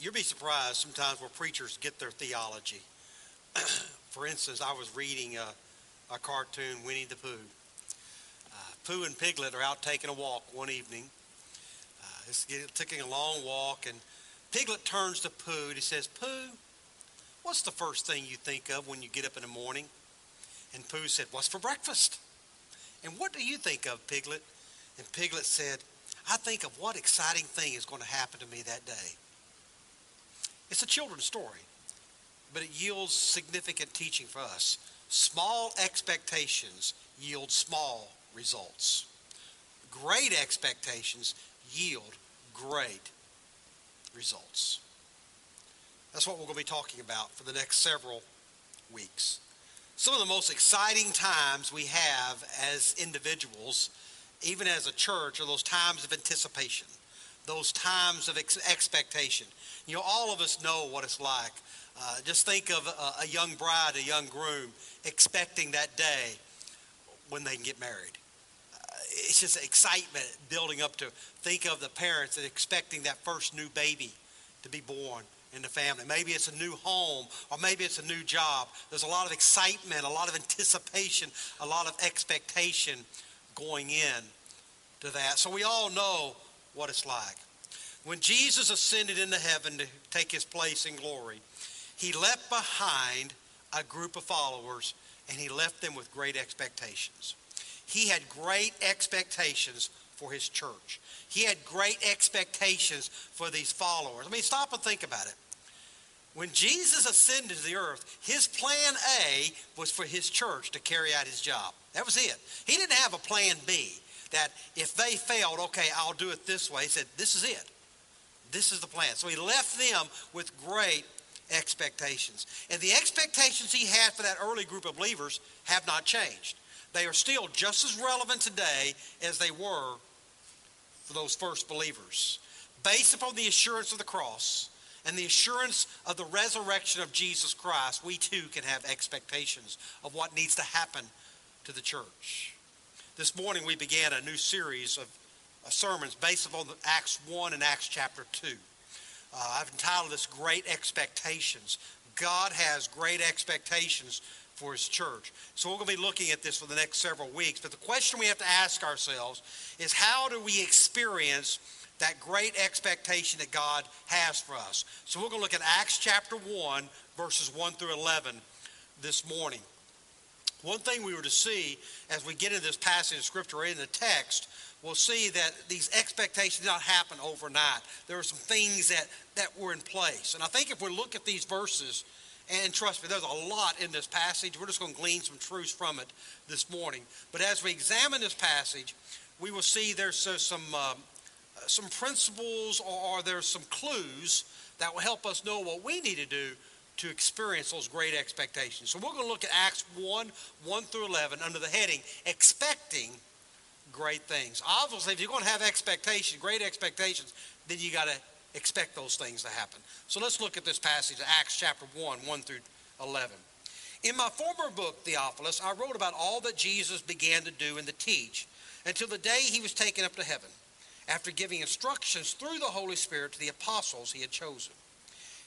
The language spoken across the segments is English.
you'll be surprised sometimes where preachers get their theology. For instance, I was reading a, a cartoon, Winnie the Pooh. Uh, Pooh and Piglet are out taking a walk one evening. Uh, it's taking a long walk, and Piglet turns to Pooh and he says, Pooh, what's the first thing you think of when you get up in the morning? And Pooh said, What's for breakfast? And what do you think of, Piglet? And Piglet said, I think of what exciting thing is going to happen to me that day. It's a children's story, but it yields significant teaching for us. Small expectations yield small results. Great expectations yield great results. That's what we're going to be talking about for the next several weeks. Some of the most exciting times we have as individuals, even as a church, are those times of anticipation, those times of ex- expectation. You know, all of us know what it's like. Uh, just think of a, a young bride, a young groom, expecting that day when they can get married. Uh, it's just excitement building up to think of the parents expecting that first new baby to be born in the family. Maybe it's a new home or maybe it's a new job. There's a lot of excitement, a lot of anticipation, a lot of expectation going in to that. So we all know what it's like. When Jesus ascended into heaven to take his place in glory, he left behind a group of followers and he left them with great expectations. He had great expectations for his church. He had great expectations for these followers. I mean, stop and think about it. When Jesus ascended to the earth, his plan A was for his church to carry out his job. That was it. He didn't have a plan B that if they failed, okay, I'll do it this way. He said, this is it. This is the plan. So he left them with great expectations. And the expectations he had for that early group of believers have not changed. They are still just as relevant today as they were for those first believers. Based upon the assurance of the cross and the assurance of the resurrection of Jesus Christ, we too can have expectations of what needs to happen to the church. This morning we began a new series of sermons based upon Acts 1 and Acts chapter 2. Uh, I've entitled this Great Expectations. God has great expectations for his church. So we're going to be looking at this for the next several weeks. But the question we have to ask ourselves is how do we experience that great expectation that God has for us? So we're going to look at Acts chapter 1, verses 1 through 11 this morning. One thing we were to see as we get into this passage of Scripture in the text we'll see that these expectations did not happen overnight. There were some things that, that were in place. And I think if we look at these verses, and trust me, there's a lot in this passage. We're just going to glean some truths from it this morning. But as we examine this passage, we will see there's uh, some, some principles or, or there's some clues that will help us know what we need to do to experience those great expectations. So we're going to look at Acts 1 1 through 11 under the heading Expecting great things. Obviously, if you're going to have expectations, great expectations, then you got to expect those things to happen. So let's look at this passage, Acts chapter 1, 1 through 11. In my former book, Theophilus, I wrote about all that Jesus began to do and to teach until the day he was taken up to heaven, after giving instructions through the Holy Spirit to the apostles he had chosen.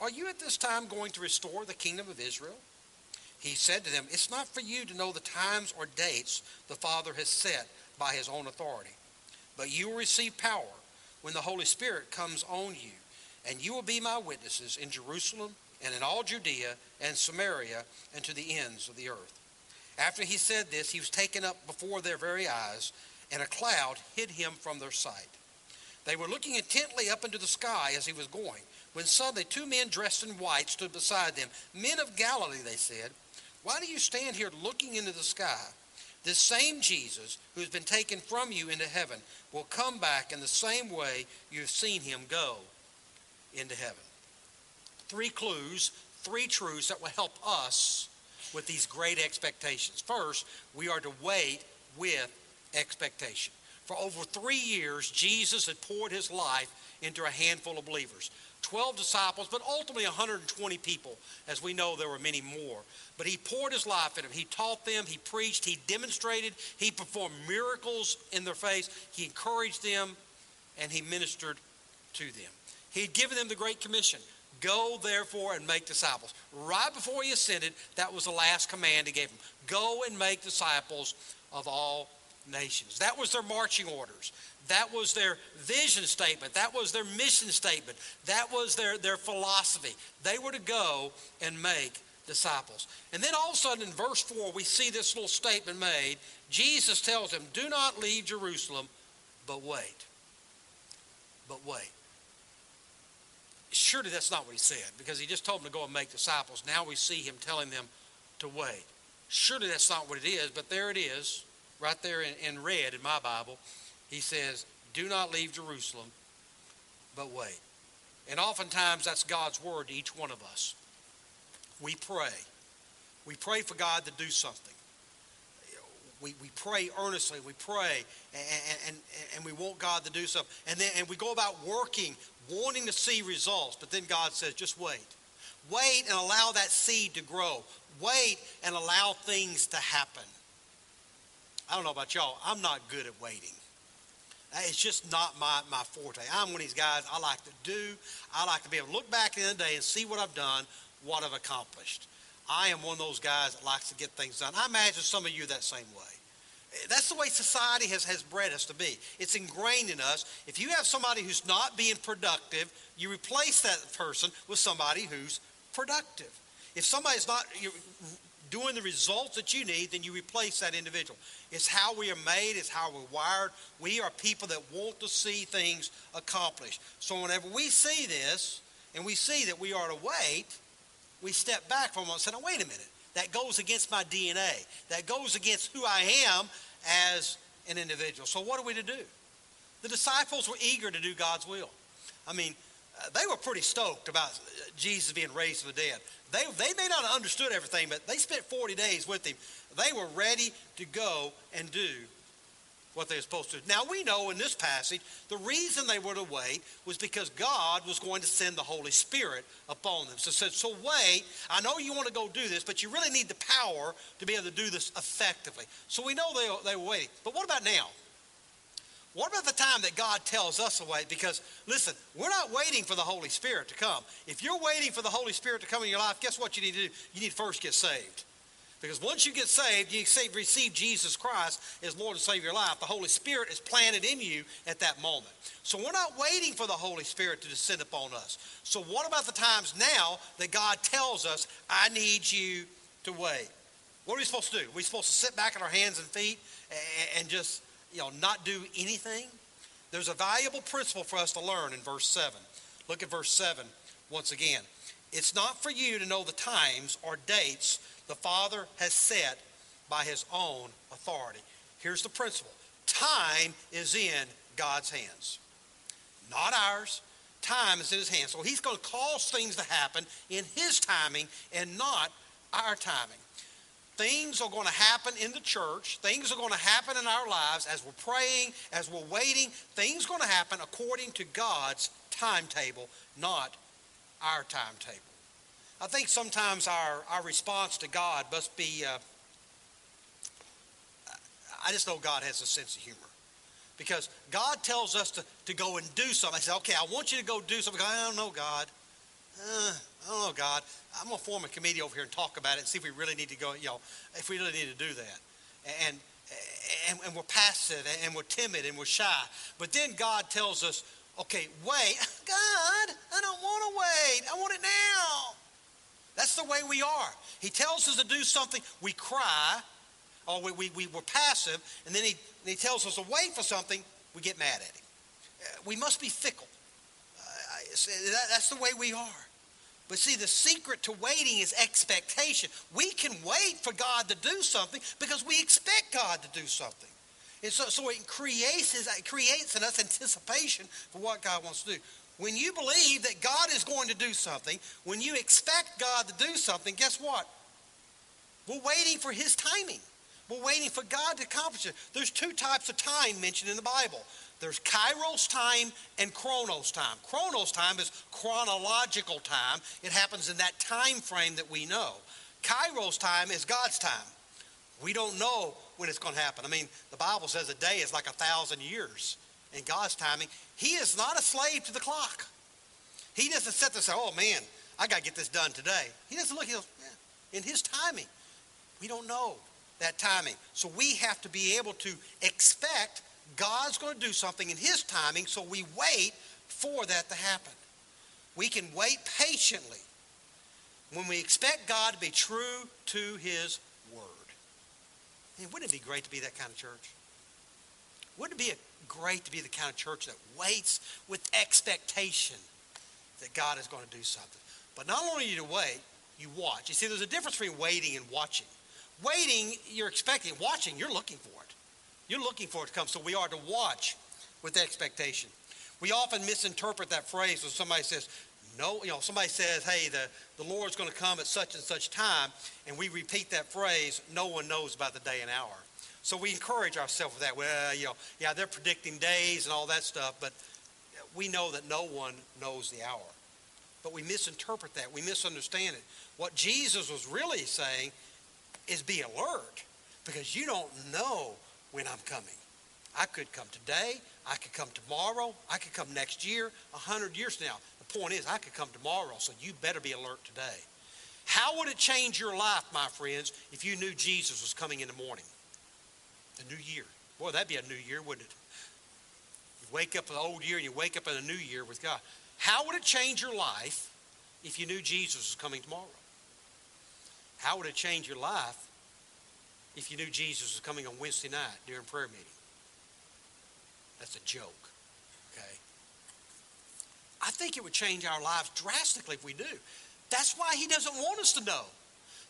are you at this time going to restore the kingdom of Israel? he said to them, It's not for you to know the times or dates the Father has set by his own authority, but you will receive power when the Holy Spirit comes on you, and you will be my witnesses in Jerusalem and in all Judea and Samaria and to the ends of the earth. After he said this, he was taken up before their very eyes, and a cloud hid him from their sight. They were looking intently up into the sky as he was going, when suddenly two men dressed in white stood beside them. Men of Galilee, they said. Why do you stand here looking into the sky? This same Jesus who has been taken from you into heaven will come back in the same way you've seen him go into heaven. three clues, three truths that will help us with these great expectations. First, we are to wait with expectation. For over three years, Jesus had poured his life into a handful of believers. 12 disciples, but ultimately 120 people. As we know, there were many more. But he poured his life in them. He taught them, he preached, he demonstrated, he performed miracles in their face, he encouraged them, and he ministered to them. He had given them the Great Commission Go, therefore, and make disciples. Right before he ascended, that was the last command he gave them Go and make disciples of all nations. That was their marching orders. That was their vision statement. That was their mission statement. That was their, their philosophy. They were to go and make disciples. And then all of a sudden in verse 4, we see this little statement made. Jesus tells them, Do not leave Jerusalem, but wait. But wait. Surely that's not what he said, because he just told them to go and make disciples. Now we see him telling them to wait. Surely that's not what it is, but there it is, right there in, in red in my Bible. He says, Do not leave Jerusalem, but wait. And oftentimes that's God's word to each one of us. We pray. We pray for God to do something. We, we pray earnestly. We pray and, and, and we want God to do something. And then and we go about working, wanting to see results. But then God says, just wait. Wait and allow that seed to grow. Wait and allow things to happen. I don't know about y'all. I'm not good at waiting. Uh, it's just not my, my forte. I'm one of these guys I like to do. I like to be able to look back in the day and see what I've done, what I've accomplished. I am one of those guys that likes to get things done. I imagine some of you that same way. Eh, that's the way society has, has bred us to be. It's ingrained in us. If you have somebody who's not being productive, you replace that person with somebody who's productive. If somebody's not doing the results that you need, then you replace that individual. It's how we are made, it's how we're wired. We are people that want to see things accomplished. So whenever we see this and we see that we are to wait, we step back from it and say, now, wait a minute. That goes against my DNA. That goes against who I am as an individual. So what are we to do? The disciples were eager to do God's will. I mean, they were pretty stoked about Jesus being raised from the dead. They, they may not have understood everything, but they spent 40 days with him. They were ready to go and do what they were supposed to. Now we know in this passage the reason they were to wait was because God was going to send the Holy Spirit upon them. So said, so wait. I know you want to go do this, but you really need the power to be able to do this effectively. So we know they, they were waiting. But what about now? What about the time that God tells us to wait? Because, listen, we're not waiting for the Holy Spirit to come. If you're waiting for the Holy Spirit to come in your life, guess what you need to do? You need to first get saved. Because once you get saved, you receive Jesus Christ as Lord and Savior of your life. The Holy Spirit is planted in you at that moment. So we're not waiting for the Holy Spirit to descend upon us. So what about the times now that God tells us, I need you to wait? What are we supposed to do? Are we supposed to sit back on our hands and feet and just you know, not do anything? There's a valuable principle for us to learn in verse 7. Look at verse 7 once again. It's not for you to know the times or dates the Father has set by his own authority. Here's the principle time is in God's hands, not ours. Time is in his hands. So he's going to cause things to happen in his timing and not our timing. Things are going to happen in the church. Things are going to happen in our lives as we're praying, as we're waiting. Things are going to happen according to God's timetable, not our timetable. I think sometimes our, our response to God must be uh, I just know God has a sense of humor. Because God tells us to, to go and do something. I say, okay, I want you to go do something. I don't know, God. Uh, know, God. I'm going to form a committee over here and talk about it and see if we really need to go, you know, if we really need to do that. And, and, and we're passive and we're timid and we're shy. But then God tells us, okay, wait. God, I don't want to wait. I want it now. That's the way we are. He tells us to do something, we cry, or we, we, we, we're passive, and then he, he tells us to wait for something, we get mad at him. Uh, we must be fickle. Uh, that, that's the way we are. But see, the secret to waiting is expectation. We can wait for God to do something because we expect God to do something. And so, so it creates, it creates in us anticipation for what God wants to do. When you believe that God is going to do something, when you expect God to do something, guess what? We're waiting for his timing. We're waiting for God to accomplish it. There's two types of time mentioned in the Bible. There's kairos time and chronos time. Chronos time is chronological time. It happens in that time frame that we know. Kairos time is God's time. We don't know when it's going to happen. I mean, the Bible says a day is like a thousand years in God's timing. He is not a slave to the clock. He doesn't sit there and say, oh man, I got to get this done today. He doesn't look, he goes, yeah, in his timing. We don't know that timing. So we have to be able to expect God's going to do something in his timing, so we wait for that to happen. We can wait patiently when we expect God to be true to his word. And wouldn't it be great to be that kind of church? Wouldn't it be great to be the kind of church that waits with expectation that God is going to do something? But not only do you wait, you watch. You see, there's a difference between waiting and watching. Waiting, you're expecting. Watching, you're looking for it. You're looking for it to come. So we are to watch with expectation. We often misinterpret that phrase when somebody says, no, you know, somebody says, hey, the, the Lord's going to come at such and such time, and we repeat that phrase, no one knows about the day and hour. So we encourage ourselves with that. Well, uh, you know, yeah, they're predicting days and all that stuff, but we know that no one knows the hour. But we misinterpret that. We misunderstand it. What Jesus was really saying is be alert because you don't know when I'm coming. I could come today. I could come tomorrow. I could come next year, a hundred years now. The point is, I could come tomorrow, so you better be alert today. How would it change your life, my friends, if you knew Jesus was coming in the morning? The new year. Boy, that'd be a new year, wouldn't it? You wake up in the old year and you wake up in a new year with God. How would it change your life if you knew Jesus was coming tomorrow? How would it change your life if you knew Jesus was coming on Wednesday night during prayer meeting? That's a joke, okay? I think it would change our lives drastically if we do. That's why he doesn't want us to know.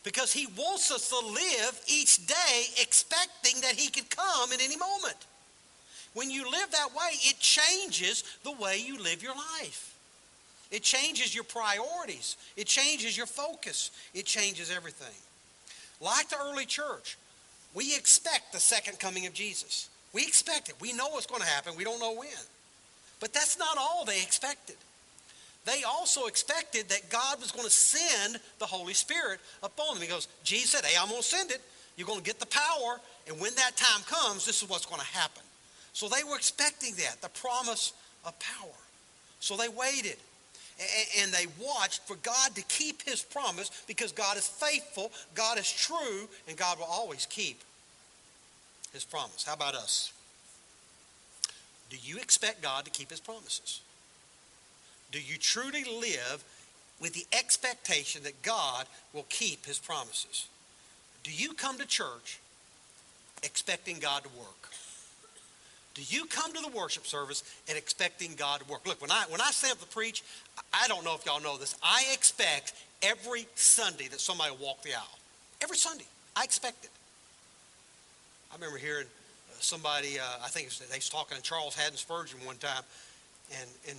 Because he wants us to live each day expecting that he could come at any moment. When you live that way, it changes the way you live your life. It changes your priorities. It changes your focus. It changes everything. Like the early church, we expect the second coming of Jesus. We expect it. We know what's going to happen. We don't know when. But that's not all they expected. They also expected that God was going to send the Holy Spirit upon them. He goes, Jesus said, Hey, I'm going to send it. You're going to get the power. And when that time comes, this is what's going to happen. So they were expecting that, the promise of power. So they waited and they watched for God to keep his promise because God is faithful, God is true, and God will always keep his promise. How about us? Do you expect God to keep his promises? Do you truly live with the expectation that God will keep his promises? Do you come to church expecting God to work? Do you come to the worship service and expecting God to work? Look, when I when I stand up to preach, I don't know if y'all know this. I expect every Sunday that somebody will walk the aisle. Every Sunday, I expect it. I remember hearing uh, somebody. Uh, I think they was talking to Charles Haddon Spurgeon one time, and and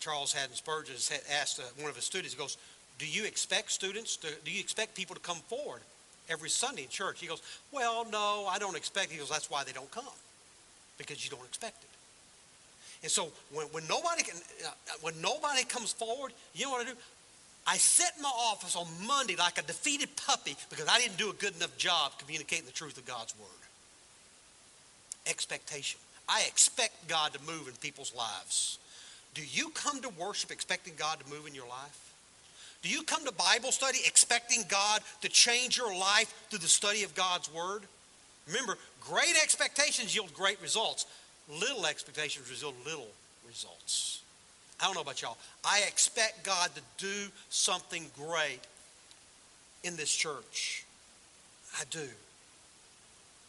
Charles Haddon Spurgeon asked uh, one of his students. He goes, "Do you expect students? To, do you expect people to come forward every Sunday in church?" He goes, "Well, no, I don't expect." He goes, "That's why they don't come." Because you don't expect it. And so when, when nobody can, uh, when nobody comes forward, you know what I do? I sit in my office on Monday like a defeated puppy because I didn't do a good enough job communicating the truth of God's word. Expectation. I expect God to move in people's lives. Do you come to worship expecting God to move in your life? Do you come to Bible study expecting God to change your life through the study of God's word? Remember, great expectations yield great results. Little expectations result little results. I don't know about y'all. I expect God to do something great in this church. I do.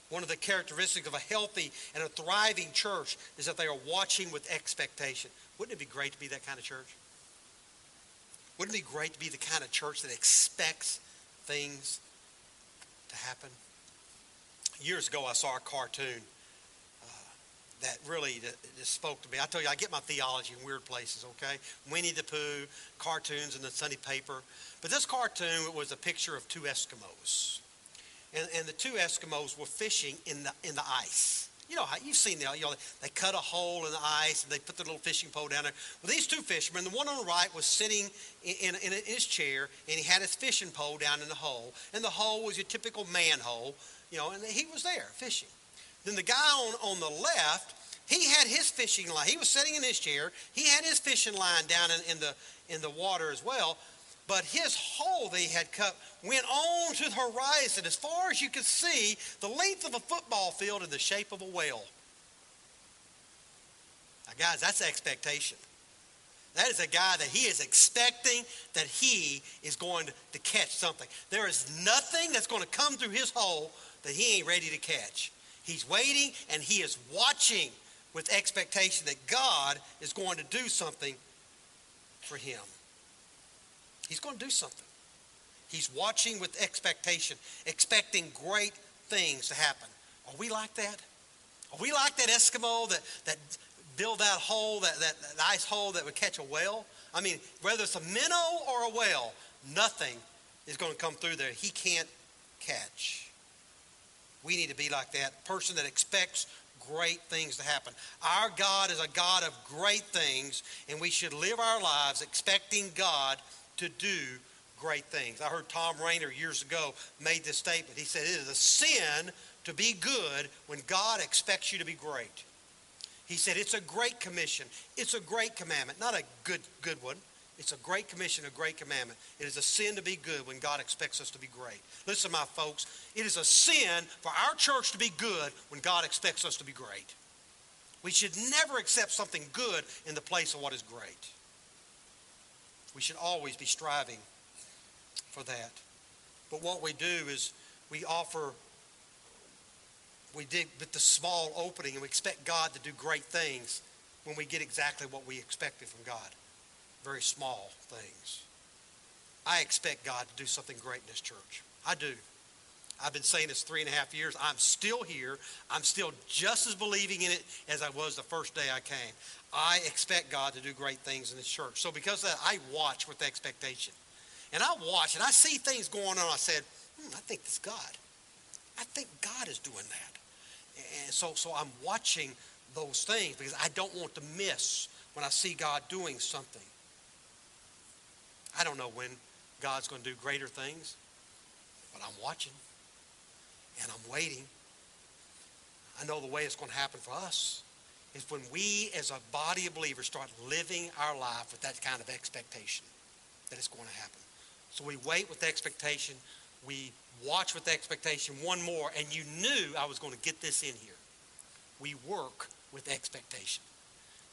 One of the characteristics of a healthy and a thriving church is that they are watching with expectation. Wouldn't it be great to be that kind of church? Wouldn't it be great to be the kind of church that expects things to happen? Years ago, I saw a cartoon. Uh, that really that spoke to me. I tell you, I get my theology in weird places, okay? Winnie the Pooh, cartoons in the Sunday paper. But this cartoon was a picture of two Eskimos. And, and the two Eskimos were fishing in the, in the ice. You know, how you've seen that. You know, they cut a hole in the ice and they put their little fishing pole down there. Well, these two fishermen, the one on the right was sitting in, in, in his chair and he had his fishing pole down in the hole. And the hole was your typical manhole, you know, and he was there fishing. Then the guy on, on the left, he had his fishing line. He was sitting in his chair. He had his fishing line down in, in, the, in the water as well. But his hole that he had cut went on to the horizon as far as you could see the length of a football field in the shape of a whale. Now, guys, that's expectation. That is a guy that he is expecting that he is going to catch something. There is nothing that's going to come through his hole that he ain't ready to catch. He's waiting and he is watching with expectation that God is going to do something for him. He's going to do something. He's watching with expectation, expecting great things to happen. Are we like that? Are we like that Eskimo that, that build that hole, that, that, that ice hole that would catch a whale? I mean, whether it's a minnow or a whale, nothing is going to come through there he can't catch. We need to be like that person that expects great things to happen. Our God is a God of great things, and we should live our lives expecting God to do great things. I heard Thom Rainer years ago made this statement. He said, It is a sin to be good when God expects you to be great. He said, It's a great commission. It's a great commandment, not a good, good one. It's a great commission, a great commandment. It is a sin to be good when God expects us to be great. Listen, my folks, it is a sin for our church to be good when God expects us to be great. We should never accept something good in the place of what is great. We should always be striving for that. But what we do is we offer, we dig with the small opening and we expect God to do great things when we get exactly what we expected from God very small things. I expect God to do something great in this church. I do. I've been saying this three and a half years. I'm still here. I'm still just as believing in it as I was the first day I came. I expect God to do great things in this church. So because of that, I watch with expectation. And I watch and I see things going on. I said, hmm, I think it's God. I think God is doing that. And so, so I'm watching those things because I don't want to miss when I see God doing something. I don't know when God's going to do greater things, but I'm watching and I'm waiting. I know the way it's going to happen for us is when we as a body of believers start living our life with that kind of expectation that it's going to happen. So we wait with expectation. We watch with expectation. One more, and you knew I was going to get this in here. We work with expectation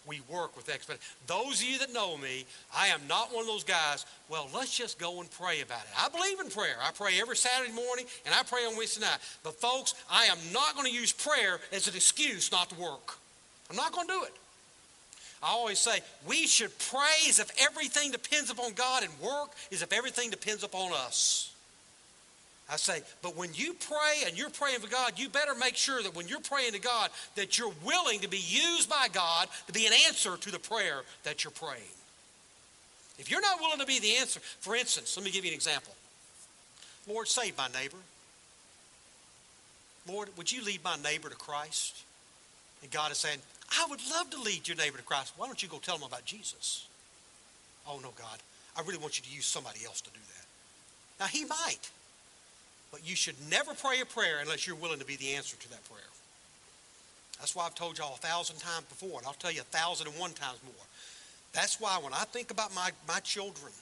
we work with expectation. Those of you that know me, I am not one of those guys, well, let's just go and pray about it. I believe in prayer. I pray every Saturday morning and I pray on Wednesday night. But folks, I am not going to use prayer as an excuse not to work. I'm not going to do it. I always say we should praise if everything depends upon God and work as if everything depends upon us. I say, but when you pray and you're praying for God, you better make sure that when you're praying to God, that you're willing to be used by God to be an answer to the prayer that you're praying. If you're not willing to be the answer, for instance, let me give you an example. Lord, save my neighbor. Lord, would you lead my neighbor to Christ? And God is saying, I would love to lead your neighbor to Christ. Why don't you go tell them about Jesus? Oh, no, God. I really want you to use somebody else to do that. Now, he might. But you should never pray a prayer unless you're willing to be the answer to that prayer. That's why I've told y'all a thousand times before, and I'll tell you a thousand and one times more. That's why when I think about my, my children,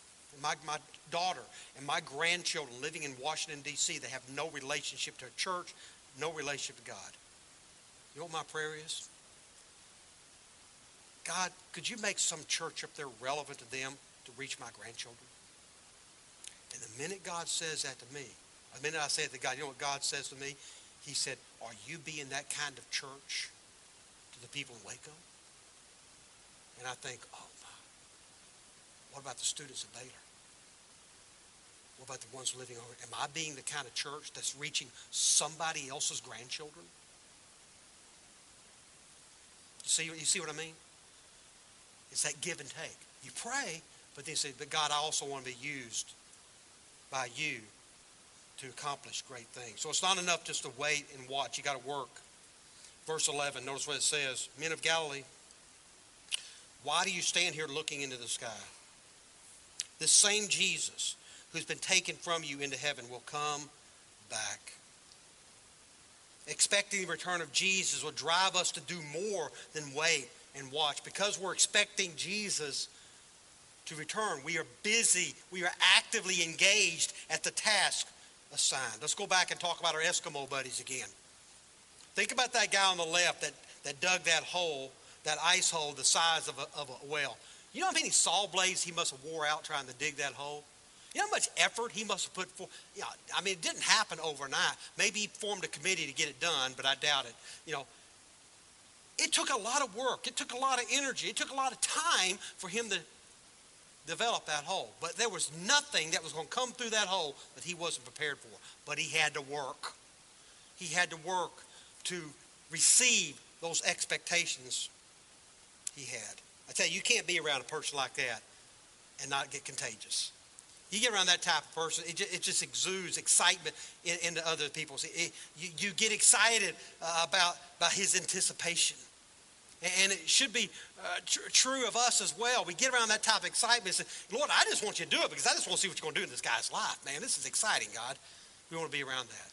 my, my daughter, and my grandchildren living in Washington, D.C., they have no relationship to a church, no relationship to God. You know what my prayer is? God, could you make some church up there relevant to them to reach my grandchildren? And the minute God says that to me, the minute I say it to God, you know what God says to me? He said, Are you being that kind of church to the people in Waco? And I think, Oh, my. What about the students at Baylor? What about the ones living over? Am I being the kind of church that's reaching somebody else's grandchildren? See, you see what I mean? It's that give and take. You pray, but then you say, but God, I also want to be used by you to accomplish great things. So it's not enough just to wait and watch. You got to work. Verse 11, notice what it says Men of Galilee, why do you stand here looking into the sky? The same Jesus who's been taken from you into heaven will come back. Expecting the return of Jesus will drive us to do more than wait and watch. Because we're expecting Jesus to return, we are busy, we are actively engaged at the task Let's go back and talk about our Eskimo buddies again. Think about that guy on the left that, that dug that hole, that ice hole the size of a, of a well. You know how many saw blades he must have wore out trying to dig that hole? You know how much effort he must have put for? Yeah, I mean, it didn't happen overnight. Maybe he formed a committee to get it done, but I doubt it. You know, it took a lot of work. It took a lot of energy. It took a lot of time for him to develop that hole. But there was nothing that was going to come through that hole that he wasn't prepared for. But he had to work. He had to work to receive those expectations he had. I tell you, you can't be around a person like that and not get contagious. You get around that type of person, it just, it just exudes excitement in, into other people. It, you, you, get excited uh, about, about his anticipation. And it should be uh, tr- true of us as well. We get around that type of excitement and say, Lord, I just want you to do it because I just want to see what you're going to do in this guy's life. Man, this is exciting, God. We want to be around that.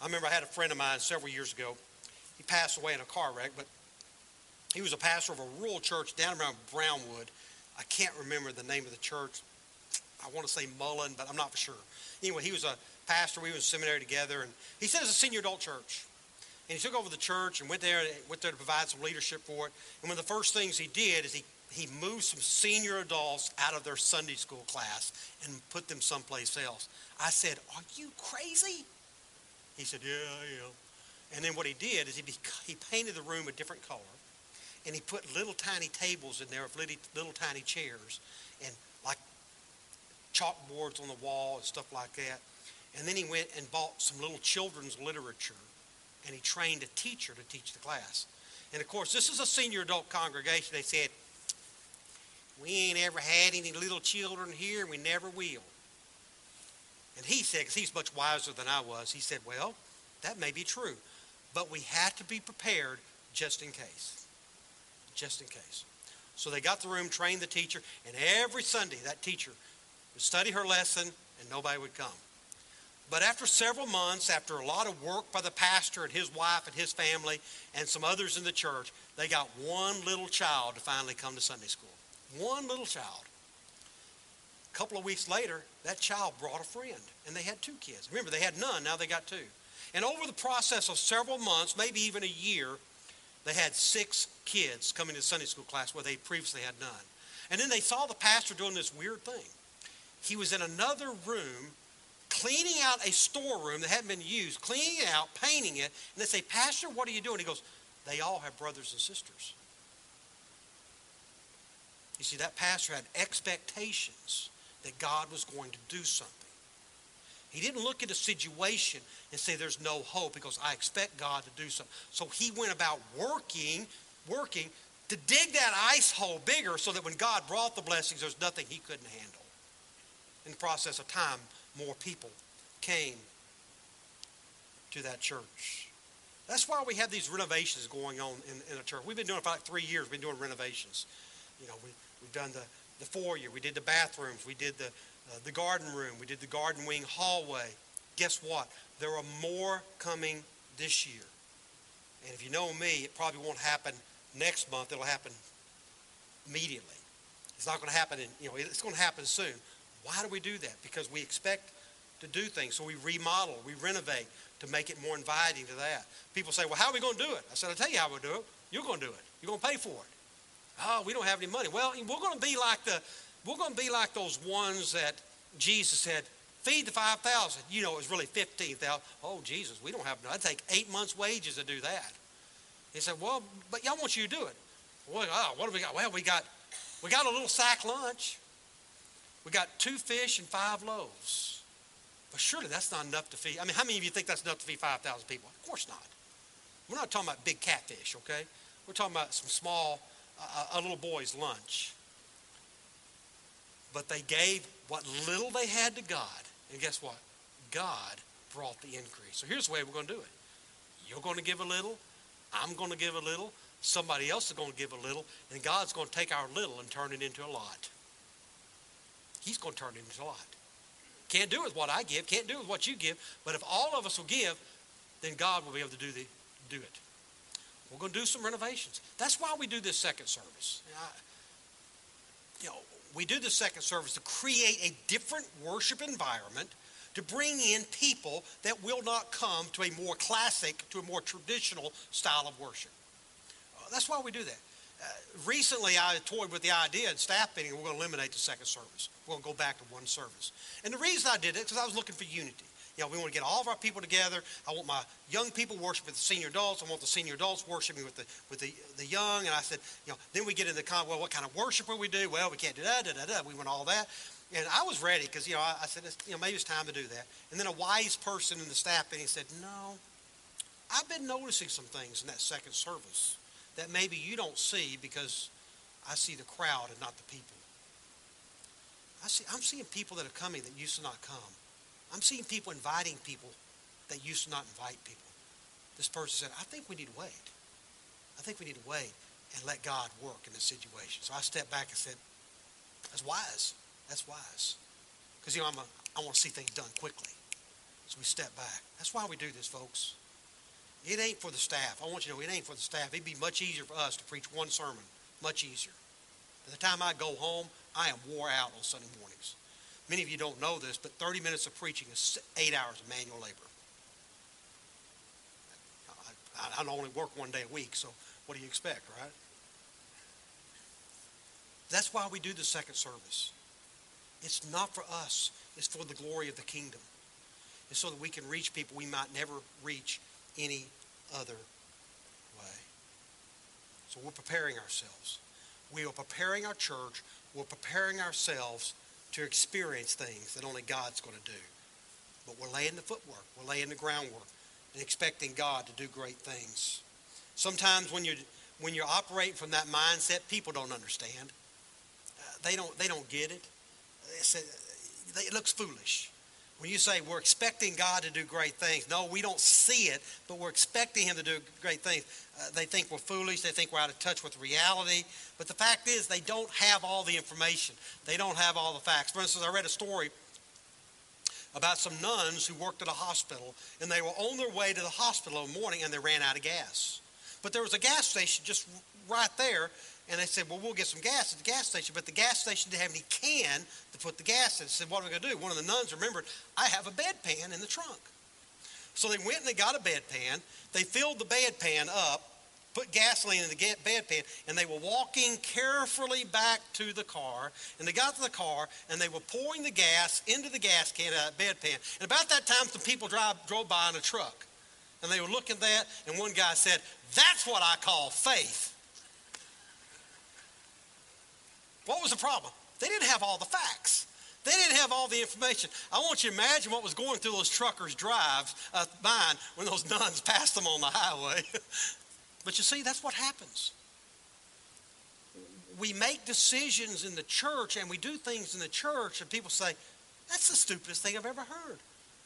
I remember I had a friend of mine several years ago. He passed away in a car wreck, but he was a pastor of a rural church down around Brownwood. I can't remember the name of the church. I want to say Mullin, but I'm not for sure. Anyway, he was a pastor. We were in seminary together, and he said it's a senior adult church. And he took over the church and went there, went there to provide some leadership for it. And one of the first things he did is he, he moved some senior adults out of their Sunday school class and put them someplace else. I said, Are you crazy? He said, Yeah, I am. And then what he did is he, he painted the room a different color and he put little tiny tables in there with little, little tiny chairs and like chalkboards on the wall and stuff like that. And then he went and bought some little children's literature and he trained a teacher to teach the class. And of course, this is a senior adult congregation. They said, We ain't ever had any little children here, and we never will. And he said, because he's much wiser than I was, he said, Well, that may be true, but we had to be prepared just in case. Just in case. So they got the room, trained the teacher, and every Sunday that teacher would study her lesson and nobody would come. But after several months, after a lot of work by the pastor and his wife and his family and some others in the church, they got one little child to finally come to Sunday school. One little child. A couple of weeks later, that child brought a friend, and they had two kids. Remember, they had none, now they got two. And over the process of several months, maybe even a year, they had six kids coming to Sunday school class where they previously had none. And then they saw the pastor doing this weird thing. He was in another room cleaning out a storeroom that hadn't been used, cleaning it out, painting it, and they say, Pastor, what are you doing? He goes, They all have brothers and sisters. You see, that pastor had expectations that God was going to do something. He didn't look at a situation and say there's no hope. He goes, I expect God to do something. So he went about working, working to dig that ice hole bigger so that when God brought the blessings, there's nothing he couldn't handle. In the process of time, more people came to that church. That's why we have these renovations going on in, in a church. We've been doing it for like three years. We've been doing renovations. You know, we, we've done the, the foyer. We did the bathrooms. We did the, uh, the garden room. We did the garden wing hallway. Guess what? There are more coming this year. And if you know me, it probably won't happen next month. It'll happen immediately. It's not going to happen in, you know, it's going to happen soon. Why do we do that? Because we expect to do things. So we remodel, we renovate to make it more inviting to that. People say, well, how are we going to do it? I said, I'll tell you how we'll do it. You're going to do it. You're going to pay for it. Oh, we don't have any money. Well, we're going to be like the, we're going to be like those ones that Jesus said, feed the 5,000. You know, it was really 15,000. Oh, Jesus, we don't have, I'd take eight months' wages to do that. He said, well, but y'all want you to do it. Well, oh, what have we got? Well, we got, we got a little sack lunch. We got two fish and five loaves. But surely that's not enough to feed. I mean, how many of you think that's enough to feed 5,000 people? Of course not. We're not talking about big catfish, okay? We're talking about some small, uh, a little boy's lunch. But they gave what little they had to God. And guess what? God brought the increase. So here's the way we're going to do it. You're going to give a little. I'm going to give a little. Somebody else is going to give a little. And God's going to take our little and turn it into a lot. He's going to turn it into a lot. Can't do with what I give. Can't do with what you give. But if all of us will give, then God will be able to do, the, do it. We're going to do some renovations. That's why we do this second service. I, you know, we do the second service to create a different worship environment to bring in people that will not come to a more classic, to a more traditional style of worship. Uh, that's why we do that. Recently, I toyed with the idea in staff meeting, we're going to eliminate the second service. We're going to go back to one service. And the reason I did it is because I was looking for unity. You know, we want to get all of our people together. I want my young people worship with the senior adults. I want the senior adults worshiping with the with the, the young. And I said, you know, then we get into the kind well, what kind of worship will we do? Well, we can't do that, da, da, da. We want all that. And I was ready because, you know, I, I said, you know, maybe it's time to do that. And then a wise person in the staff meeting said, no, I've been noticing some things in that second service that maybe you don't see because I see the crowd and not the people. I see, I'm seeing people that are coming that used to not come. I'm seeing people inviting people that used to not invite people. This person said, I think we need to wait. I think we need to wait and let God work in the situation. So I stepped back and said, that's wise. That's wise. Because, you know, I'm a, I want to see things done quickly. So we step back. That's why we do this, folks. It ain't for the staff. I want you to know it ain't for the staff. It'd be much easier for us to preach one sermon. Much easier. By the time I go home, I am wore out on Sunday mornings. Many of you don't know this, but 30 minutes of preaching is eight hours of manual labor. I, I only work one day a week, so what do you expect, right? That's why we do the second service. It's not for us, it's for the glory of the kingdom. It's so that we can reach people we might never reach any other way. So we're preparing ourselves. We are preparing our church. We're preparing ourselves to experience things that only God's going to do. But we're laying the footwork, we're laying the groundwork, and expecting God to do great things. Sometimes when you're when you're operating from that mindset, people don't understand. Uh, they don't they don't get it. It looks foolish. When you say we're expecting God to do great things, no, we don't see it, but we're expecting Him to do great things. Uh, they think we're foolish. They think we're out of touch with reality. But the fact is, they don't have all the information. They don't have all the facts. For instance, I read a story about some nuns who worked at a hospital, and they were on their way to the hospital in the morning, and they ran out of gas. But there was a gas station just right there, and they said, well, we'll get some gas at the gas station. But the gas station didn't have any can to put the gas in. They said, what are we going to do? One of the nuns remembered, I have a bedpan in the trunk. So they went and they got a bedpan. They filled the bedpan up, put gasoline in the bedpan, and they were walking carefully back to the car. And they got to the car, and they were pouring the gas into the gas can, uh, bedpan. And about that time, some people drive, drove by in a truck. And they were looking at that, and one guy said, That's what I call faith. What was the problem? They didn't have all the facts. They didn't have all the information. I want you to imagine what was going through those truckers' drives, uh, mind, when those nuns passed them on the highway. but you see, that's what happens. We make decisions in the church and we do things in the church, and people say, That's the stupidest thing I've ever heard.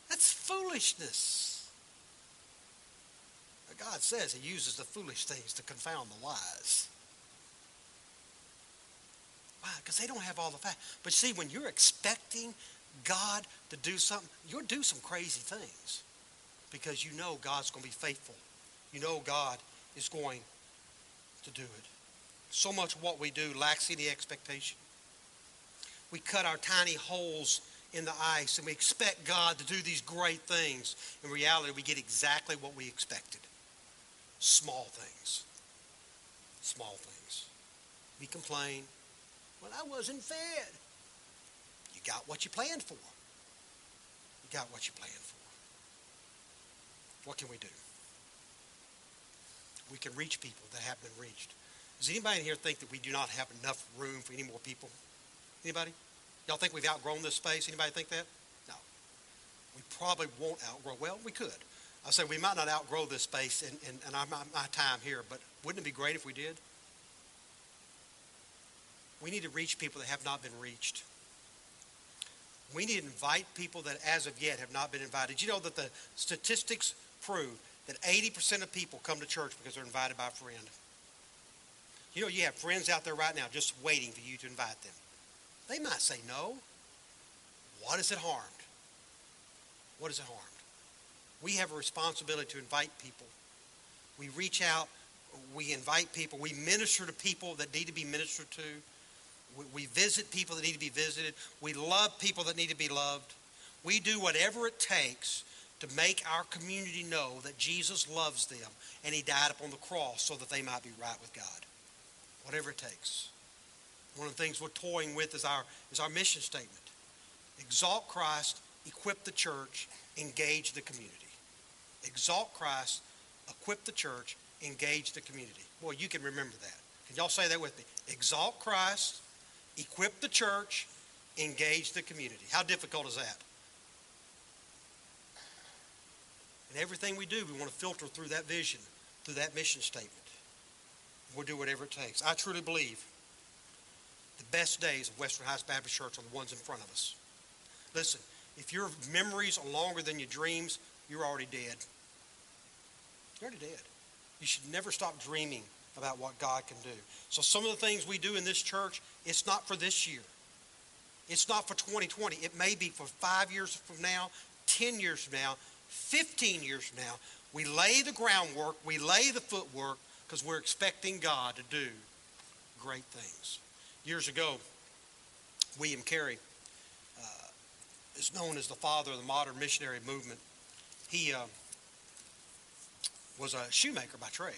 That's foolishness. But God says He uses the foolish things to confound the wise. Why? Because they don't have all the facts. But see, when you're expecting God to do something, you'll do some crazy things because you know God's going to be faithful. You know God is going to do it. So much of what we do lacks any expectation. We cut our tiny holes in the ice and we expect God to do these great things. In reality, we get exactly what we expected small things. Small things. We complain, well, I wasn't fed. You got what you planned for. You got what you planned for. What can we do? We can reach people that have been reached. Does anybody in here think that we do not have enough room for any more people? Anybody? Y'all think we've outgrown this space? Anybody think that? No. We probably won't outgrow. Well, we could. I said we might not outgrow this space and, in, in our, my, my time here, but wouldn't it be great if we did? We need to reach people that have not been reached. We need to invite people that as of yet have not been invited. You know that the statistics prove that 80% of people come to church because they're invited by a friend. You know, you have friends out there right now just waiting for you to invite them. They might say no. What is it harmed? What is it harmed? We have a responsibility to invite people. We reach out, we invite people, we minister to people that need to be ministered to. We, we visit people that need to be visited. We love people that need to be loved. We do whatever it takes to make our community know that Jesus loves them and he died upon the cross so that they might be right with God. Whatever it takes. One of the things we're toying with is our, is our mission statement. Exalt Christ, equip the church, engage the community. Exalt Christ, equip the church, engage the community. Boy, you can remember that. Can y'all say that with me? Exalt Christ, equip the church, engage the community. How difficult is that? And everything we do, we want to filter through that vision, through that mission statement. We'll do whatever it takes. I truly believe the best days of Western Heights Baptist Church are the ones in front of us. Listen, if your memories are longer than your dreams, you're already dead. You're already dead. You should never stop dreaming about what God can do. So some of the things we do in this church, it's not for this year. It's not for 2020. It may be for five years from now, 10 years from now, 15 years from now. We lay the groundwork, we lay the footwork because we're expecting God to do great things. Years ago, William Carey uh, is known as the father of the modern missionary movement. He uh, was a shoemaker by trade.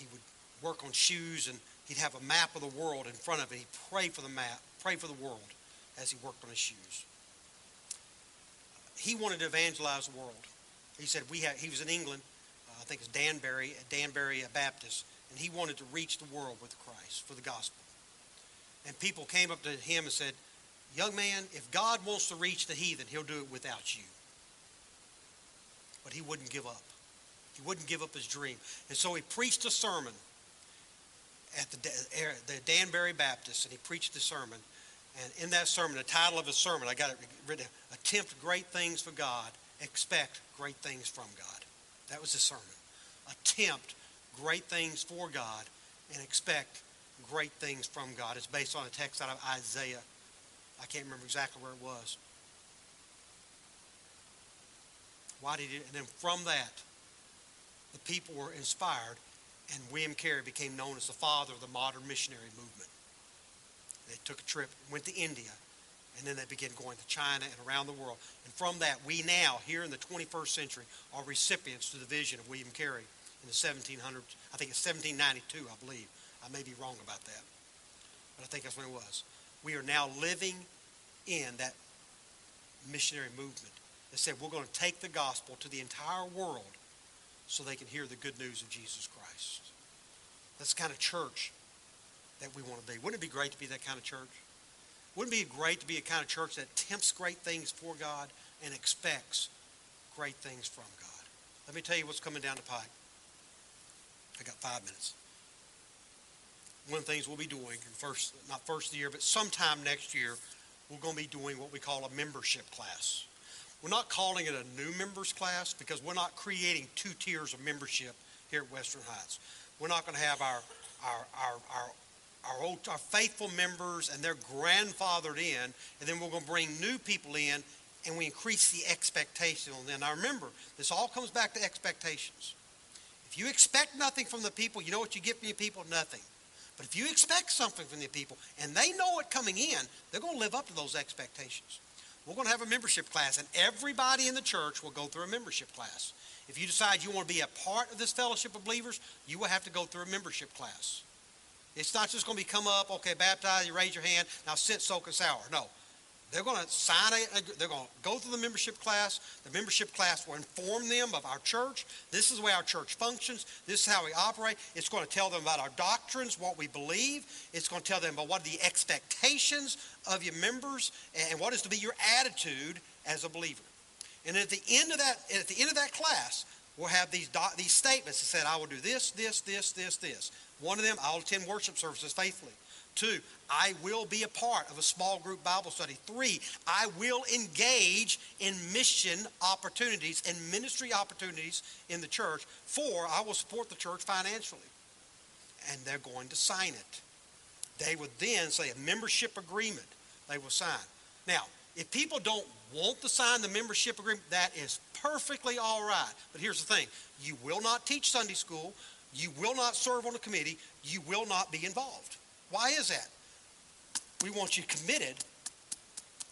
Uh, he would work on shoes and he'd have a map of the world in front of him. He'd pray for the map, pray for the world as he worked on his shoes. He wanted to evangelize the world. He said we had, he was in England, uh, I think it's Danbury, Danbury Baptist, and he wanted to reach the world with Christ for the gospel. And people came up to him and said, Young man, if God wants to reach the heathen, he'll do it without you. But he wouldn't give up. He wouldn't give up his dream. And so he preached a sermon at the, er, the Danbury Baptist, and he preached the sermon. And in that sermon, the title of his sermon, I got it written, Attempt Great Things for God, Expect Great Things from God. That was his sermon. Attempt great things for God and expect great things from God. It's based on a text out of Isaiah. I can't remember exactly where it was. Why did he? And then from that, the people were inspired, and William Carey became known as the father of the modern missionary movement. They took a trip, went to India, and then they began going to China and around the world. And from that, we now, here in the 21st century, are recipients to the vision of William Carey in the 1700s. I think it's 1792, I believe. I may be wrong about that. But I think that's when it was. We are now living in that missionary movement that said we're going to take the gospel to the entire world so they can hear the good news of Jesus Christ. That's the kind of church that we want to be. Wouldn't it be great to be that kind of church? Wouldn't it be great to be a kind of church that tempts great things for God and expects great things from God? Let me tell you what's coming down the pipe. I got five minutes one of the things we'll be doing, first, not first of the year, but sometime next year, we're going to be doing what we call a membership class. We're not calling it a new members class because we're not creating two tiers of membership here at Western Heights. We're not going to have our, our, our, our our, old, our faithful members and they're grandfathered in, and then we're going to bring new people in, and we increase the expectation on them. Now remember, this all comes back to expectations. If you expect nothing from the people, you know what you get from the people? Nothing. But if you expect something from the people and they know it coming in, they're going to live up to those expectations. We're going to have a membership class, and everybody in the church will go through a membership class. If you decide you want to be a part of this fellowship of believers, you will have to go through a membership class. It's not just going to be come up, okay, baptize, you raise your hand, now sit, soak, and sour. No. They're going to sign a, they're going to go through the membership class. The membership class will inform them of our church. This is the way our church functions. This is how we operate. It's going to tell them about our doctrines, what we believe. It's going to tell them about what are the expectations of your members and what is to be your attitude as a believer. And at the end of that, at the end of that class, we'll have these, do, these statements that said, I will do this, this, this, this, this. One of them, I'll attend worship services faithfully. Two, I will be a part of a small group Bible study. Three, I will engage in mission opportunities and ministry opportunities in the church. Four, I will support the church financially. And they're going to sign it. They would then say a membership agreement they will sign. Now, if people don't want to sign the membership agreement, that is perfectly all right. But here's the thing you will not teach Sunday school, you will not serve on a committee, you will not be involved. Why is that? We want you committed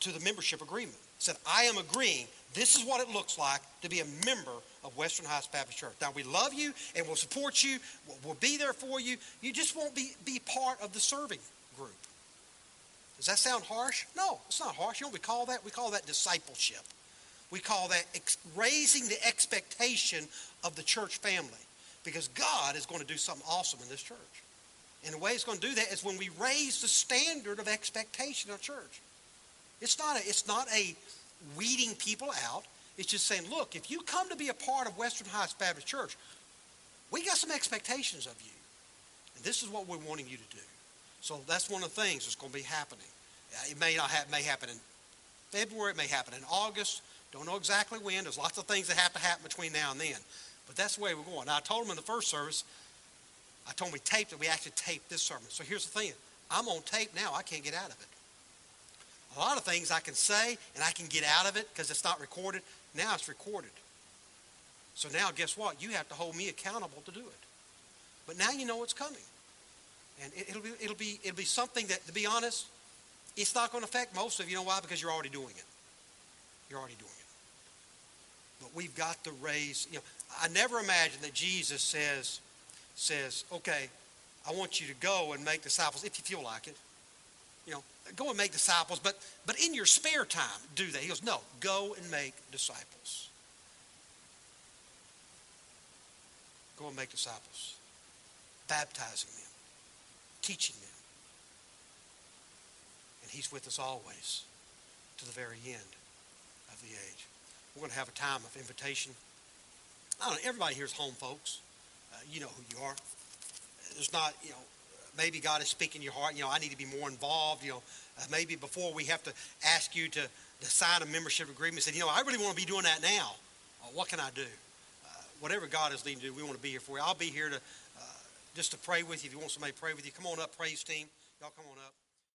to the membership agreement. Said, I am agreeing this is what it looks like to be a member of Western Heights Baptist Church. Now, we love you and we'll support you. We'll be there for you. You just won't be, be part of the serving group. Does that sound harsh? No, it's not harsh. You know what we call that? We call that discipleship. We call that ex- raising the expectation of the church family because God is going to do something awesome in this church. And the way it's going to do that is when we raise the standard of expectation of church. It's not a, it's not a weeding people out. It's just saying, look, if you come to be a part of Western Heights Baptist Church, we got some expectations of you. And this is what we're wanting you to do. So that's one of the things that's going to be happening. Uh, it may not have, may happen in February, it may happen in August. Don't know exactly when. There's lots of things that have to happen between now and then. But that's the way we're going. Now, I told them in the first service, I told them we taped it. We actually taped this sermon. So here's the thing. I'm on tape now. I can't get out of it. A lot of things I can say and I can get out of it because it's not recorded. Now it's recorded. So now guess what? You have to hold me accountable to do it. But now you know what's coming. And it, will be, it'll, be, it'll be something that, to be honest, it's not going to affect most of you. You know why? Because you're already doing it. You're already doing it. But we've got to raise, you know, I never imagined that Jesus says, says, okay, I want you to go and make disciples if you feel like it. You know, go and make disciples, but but in your spare time, do that. He goes, no, go and make disciples. Go and make disciples, baptizing them, teaching them. And he's with us always to the very end of the age. We're going to have a time of invitation. I don't know, everybody here is home folks. Uh, you know who you are. There's not, you know, maybe God is speaking your heart. You know, I need to be more involved. You know, uh, maybe before we have to ask you to, to sign a membership agreement, say, you know, I really want to be doing that now. Uh, what can I do? Uh, whatever God is leading to do, we want to be here for you. I'll be here to uh, just to pray with you. If you want somebody to pray with you, come on up, praise team. Y'all come on up.